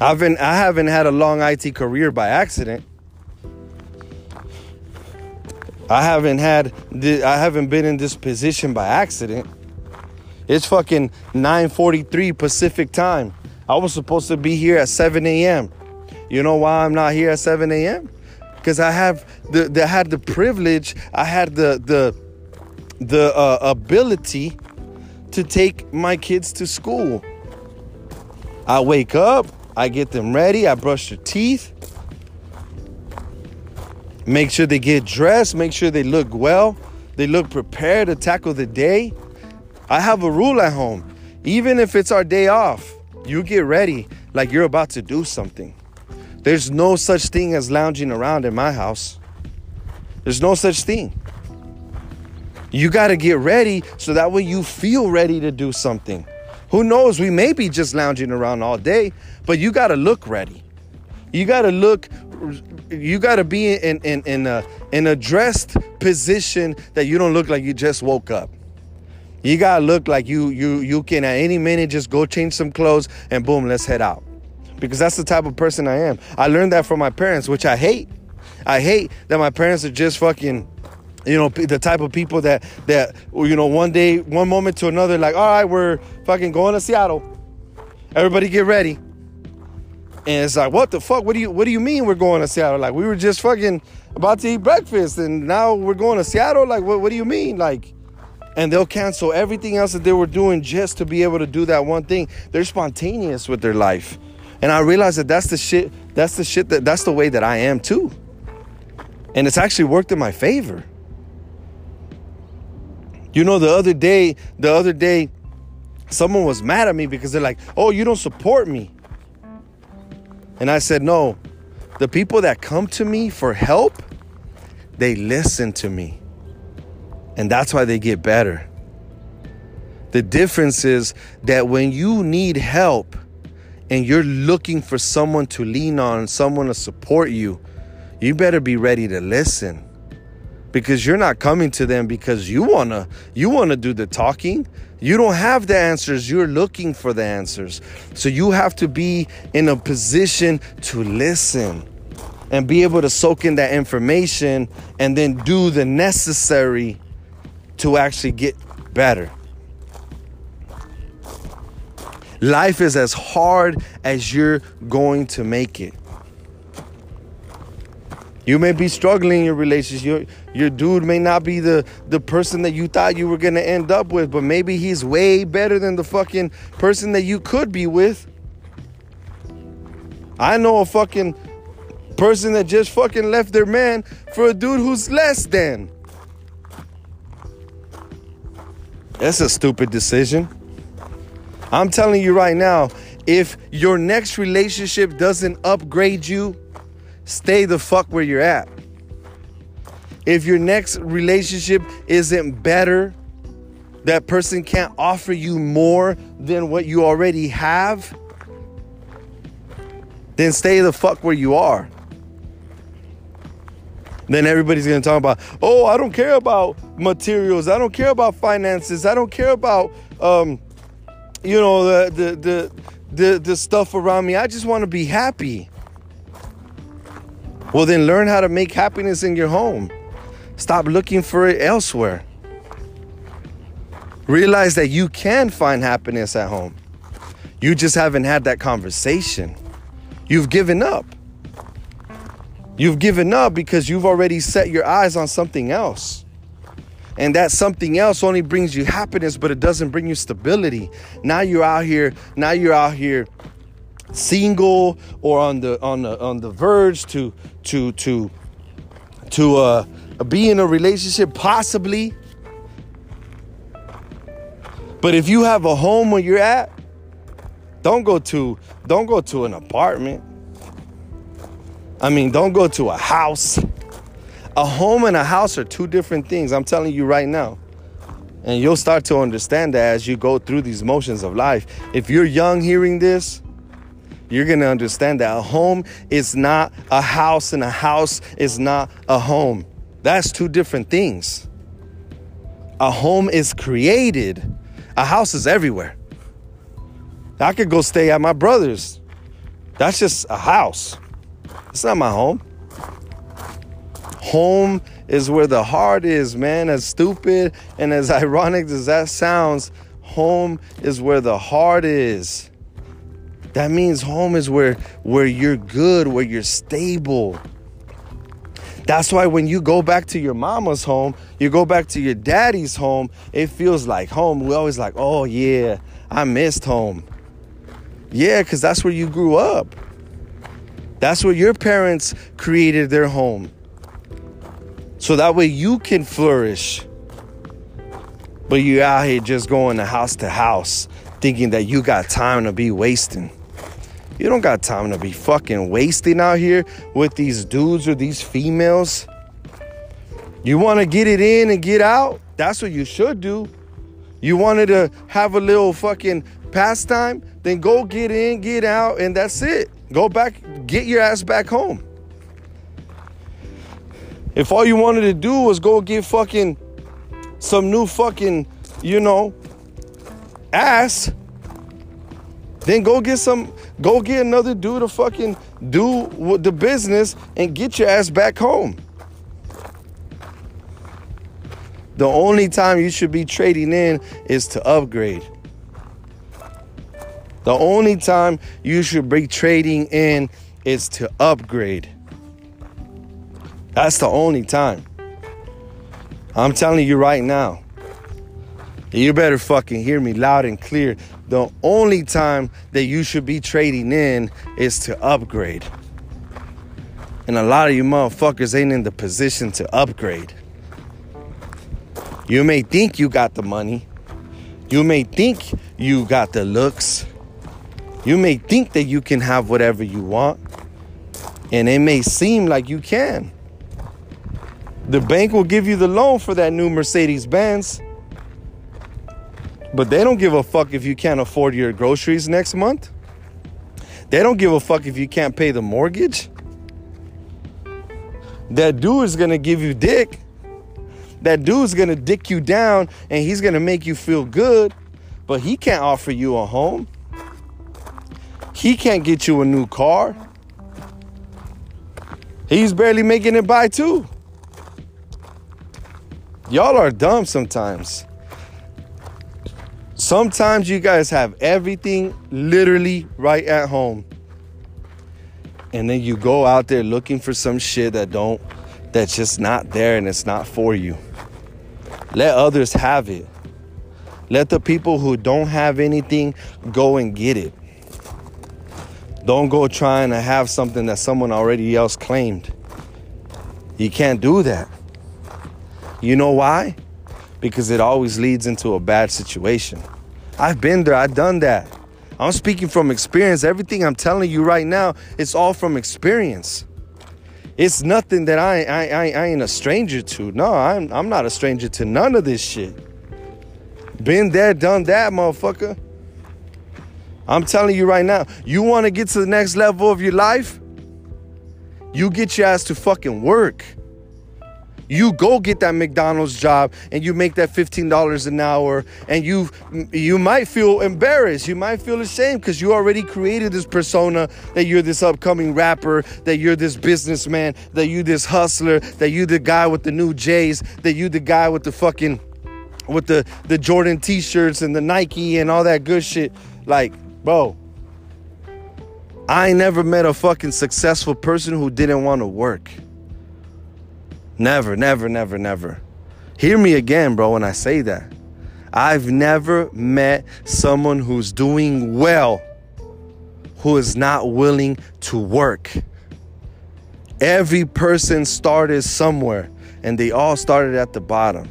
I've been I haven't had a long IT career by accident. I haven't had I haven't been in this position by accident. It's fucking 9:43 Pacific time. I was supposed to be here at 7 a.m. You know why I'm not here at 7 a.m.? Because I have the, the I had the privilege, I had the the the uh, ability to take my kids to school. I wake up, I get them ready, I brush their teeth, Make sure they get dressed, make sure they look well, they look prepared to tackle the day. I have a rule at home. Even if it's our day off, you get ready like you're about to do something. There's no such thing as lounging around in my house. There's no such thing. You got to get ready so that way you feel ready to do something. Who knows? We may be just lounging around all day, but you got to look ready. You got to look you got to be in in in a in a dressed position that you don't look like you just woke up. You gotta look like you you you can at any minute just go change some clothes and boom, let's head out. Because that's the type of person I am. I learned that from my parents, which I hate. I hate that my parents are just fucking you know the type of people that that you know one day one moment to another like all right we're fucking going to seattle everybody get ready and it's like, what the fuck? What do you what do you mean we're going to Seattle? Like we were just fucking about to eat breakfast and now we're going to Seattle? Like what what do you mean? Like and they'll cancel everything else that they were doing just to be able to do that one thing. They're spontaneous with their life. And I realize that that's the shit, that's the shit that that's the way that I am too. And it's actually worked in my favor. You know, the other day, the other day, someone was mad at me because they're like, oh, you don't support me. And I said, no, the people that come to me for help, they listen to me. And that's why they get better. The difference is that when you need help and you're looking for someone to lean on, someone to support you, you better be ready to listen. Because you're not coming to them because you want to you want to do the talking. You don't have the answers, you're looking for the answers. So you have to be in a position to listen and be able to soak in that information and then do the necessary to actually get better. Life is as hard as you're going to make it. You may be struggling in your relationship. Your, your dude may not be the, the person that you thought you were going to end up with, but maybe he's way better than the fucking person that you could be with. I know a fucking person that just fucking left their man for a dude who's less than. That's a stupid decision. I'm telling you right now, if your next relationship doesn't upgrade you, stay the fuck where you're at. If your next relationship isn't better, that person can't offer you more than what you already have, then stay the fuck where you are then everybody's gonna talk about, oh, I don't care about materials, I don't care about finances, I don't care about, um, you know, the the the the, the stuff around me. I just want to be happy. Well, then learn how to make happiness in your home. Stop looking for it elsewhere. Realize that you can find happiness at home. You just haven't had that conversation. You've given up. You've given up because you've already set your eyes on something else. And that something else only brings you happiness, but it doesn't bring you stability. Now you're out here, now you're out here single or on the on the on the verge to to to to uh be in a relationship possibly. But if you have a home where you're at, don't go to don't go to an apartment. I mean, don't go to a house. A home and a house are two different things. I'm telling you right now. And you'll start to understand that as you go through these motions of life. If you're young hearing this, you're going to understand that a home is not a house and a house is not a home. That's two different things. A home is created, a house is everywhere. I could go stay at my brother's. That's just a house. It's not my home. Home is where the heart is, man. As stupid and as ironic as that sounds, home is where the heart is. That means home is where where you're good, where you're stable. That's why when you go back to your mama's home, you go back to your daddy's home, it feels like home. We always like, "Oh yeah, I missed home." Yeah, cuz that's where you grew up. That's where your parents created their home. So that way you can flourish. But you out here just going to house to house thinking that you got time to be wasting. You don't got time to be fucking wasting out here with these dudes or these females. You want to get it in and get out? That's what you should do. You wanted to have a little fucking pastime? Then go get in, get out, and that's it. Go back, get your ass back home. If all you wanted to do was go get fucking some new fucking, you know, ass, then go get some, go get another dude to fucking do the business and get your ass back home. The only time you should be trading in is to upgrade. The only time you should be trading in is to upgrade. That's the only time. I'm telling you right now. You better fucking hear me loud and clear. The only time that you should be trading in is to upgrade. And a lot of you motherfuckers ain't in the position to upgrade. You may think you got the money. You may think you got the looks. You may think that you can have whatever you want. And it may seem like you can. The bank will give you the loan for that new Mercedes Benz. But they don't give a fuck if you can't afford your groceries next month. They don't give a fuck if you can't pay the mortgage. That dude is gonna give you dick. That dude's gonna dick you down and he's gonna make you feel good, but he can't offer you a home. He can't get you a new car. He's barely making it by too. Y'all are dumb sometimes. Sometimes you guys have everything literally right at home. And then you go out there looking for some shit that don't that's just not there and it's not for you. Let others have it. Let the people who don't have anything go and get it. Don't go trying to have something that someone already else claimed. You can't do that. You know why? Because it always leads into a bad situation. I've been there, I've done that. I'm speaking from experience. Everything I'm telling you right now, it's all from experience. It's nothing that I, I, I, I ain't a stranger to. No, I'm, I'm not a stranger to none of this shit. Been there, done that, motherfucker. I'm telling you right now, you want to get to the next level of your life? You get your ass to fucking work. You go get that McDonald's job and you make that $15 an hour and you you might feel embarrassed. You might feel ashamed because you already created this persona that you're this upcoming rapper, that you're this businessman, that you this hustler, that you the guy with the new J's, that you the guy with the fucking with the the Jordan t-shirts and the Nike and all that good shit. Like, bro, I never met a fucking successful person who didn't want to work. Never, never, never, never. Hear me again, bro, when I say that. I've never met someone who's doing well who is not willing to work. Every person started somewhere and they all started at the bottom.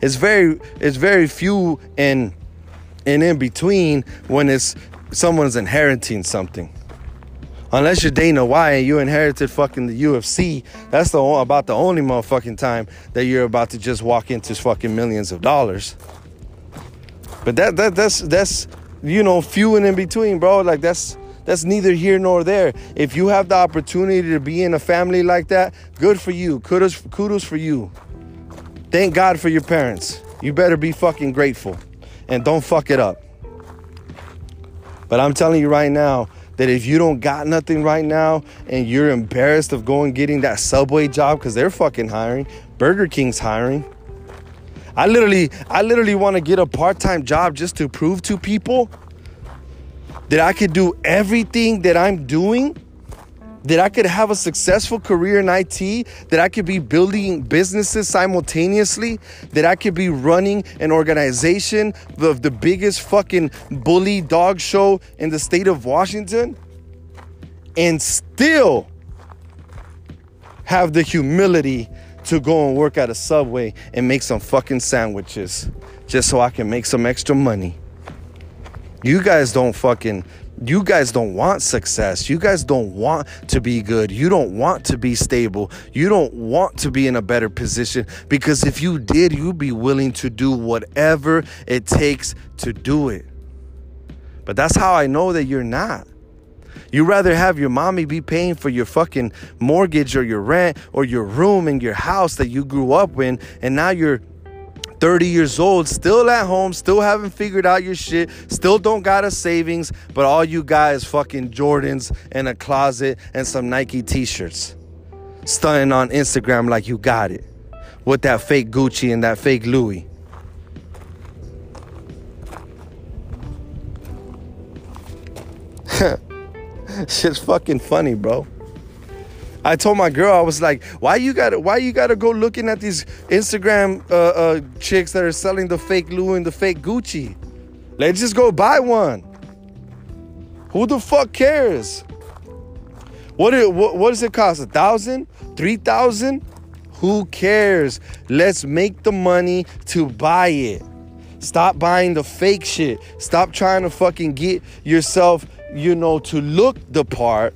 It's very it's very few and and in between when it's someone's inheriting something. Unless you're Dana White and you inherited fucking the UFC, that's the about the only motherfucking time that you're about to just walk into fucking millions of dollars. But that that that's that's you know few and in between, bro. Like that's that's neither here nor there. If you have the opportunity to be in a family like that, good for you. Kudos kudos for you. Thank God for your parents. You better be fucking grateful and don't fuck it up. But I'm telling you right now, that if you don't got nothing right now and you're embarrassed of going getting that Subway job because they're fucking hiring, Burger King's hiring. I literally, I literally want to get a part-time job just to prove to people that I could do everything that I'm doing that I could have a successful career in IT, that I could be building businesses simultaneously, that I could be running an organization of the biggest fucking bully dog show in the state of Washington, and still have the humility to go and work at a subway and make some fucking sandwiches just so I can make some extra money. You guys don't fucking you guys don't want success. You guys don't want to be good. You don't want to be stable. You don't want to be in a better position because if you did, you'd be willing to do whatever it takes to do it. But that's how I know that you're not. You rather have your mommy be paying for your fucking mortgage or your rent or your room in your house that you grew up in, and now you're 30 years old, still at home, still haven't figured out your shit, still don't got a savings, but all you got is fucking Jordans and a closet and some Nike t-shirts. Stunning on Instagram like you got it. With that fake Gucci and that fake Louis. Shit's fucking funny, bro. I told my girl, I was like, why you gotta why you gotta go looking at these Instagram uh, uh, chicks that are selling the fake Louis and the fake Gucci? Let's just go buy one. Who the fuck cares? What, it, what, what does it cost? A thousand? Three thousand? Who cares? Let's make the money to buy it. Stop buying the fake shit. Stop trying to fucking get yourself, you know, to look the part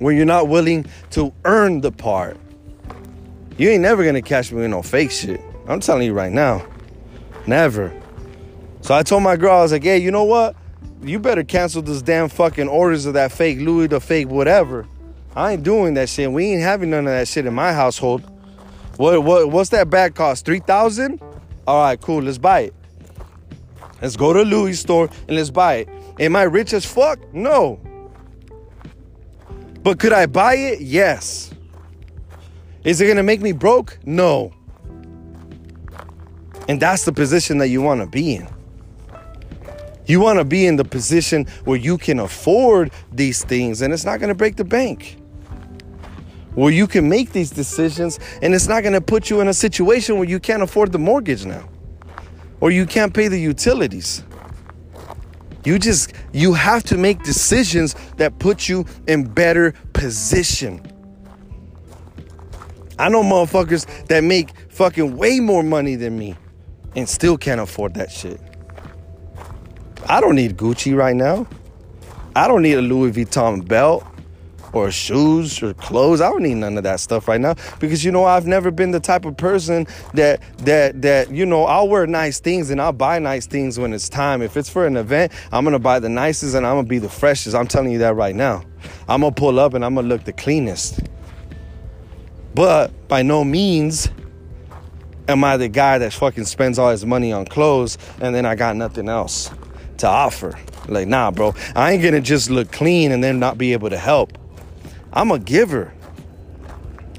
when you're not willing to earn the part. You ain't never gonna catch me with no fake shit. I'm telling you right now. Never. So I told my girl, I was like, hey, you know what? You better cancel this damn fucking orders of that fake Louis, the fake whatever. I ain't doing that shit. We ain't having none of that shit in my household. What what what's that bag cost? Three thousand? All right, cool. Let's buy it. Let's go to Louis store and let's buy it. Am I rich as fuck? No. But could I buy it? Yes. Is it gonna make me broke? No. And that's the position that you wanna be in. You wanna be in the position where you can afford these things and it's not gonna break the bank where you can make these decisions and it's not going to put you in a situation where you can't afford the mortgage now or you can't pay the utilities. You just you have to make decisions that put you in better position. I know motherfuckers that make fucking way more money than me and still can't afford that shit. I don't need Gucci right now. I don't need a Louis Vuitton belt or shoes or clothes. I don't need none of that stuff right now because you know I've never been the type of person that that that you know I'll wear nice things and I'll buy nice things when it's time. If it's for an event, I'm gonna buy the nicest and I'm gonna be the freshest. I'm telling you that right now. I'm gonna pull up and I'm gonna look the cleanest. But by no means am I the guy that fucking spends all his money on clothes and then I got nothing else to offer. Like, nah, bro, I ain't gonna just look clean and then not be able to help. I'm a giver.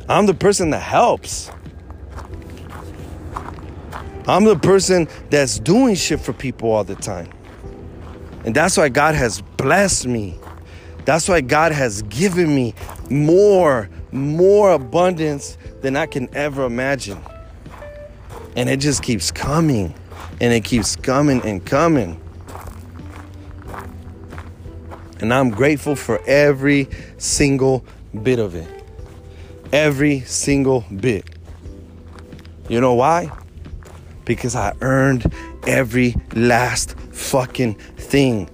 I'm the person that helps. I'm the person that's doing shit for people all the time. And that's why God has blessed me. That's why God has given me more, more abundance than I can ever imagine. And it just keeps coming and it keeps coming and coming. And I'm grateful for every single bit of it. Every single bit. You know why? Because I earned every last fucking thing.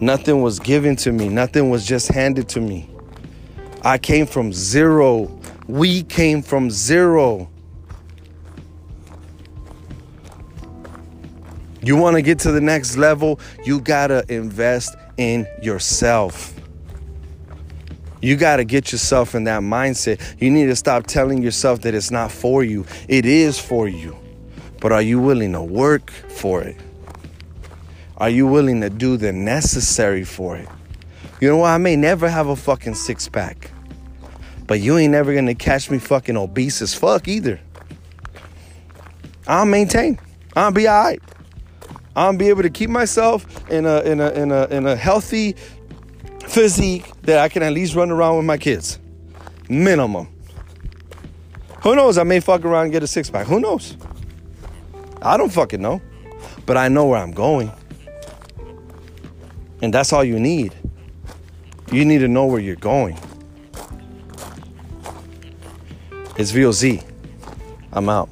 Nothing was given to me, nothing was just handed to me. I came from zero. We came from zero. You want to get to the next level, you got to invest in yourself. You got to get yourself in that mindset. You need to stop telling yourself that it's not for you. It is for you. But are you willing to work for it? Are you willing to do the necessary for it? You know what? I may never have a fucking six pack, but you ain't never gonna catch me fucking obese as fuck either. I'll maintain. I'll be all right. I'll be able to keep myself in a in a in a in a healthy physique that I can at least run around with my kids. Minimum. Who knows? I may fuck around and get a six pack. Who knows? I don't fucking know. But I know where I'm going. And that's all you need. You need to know where you're going. It's VOZ. I'm out.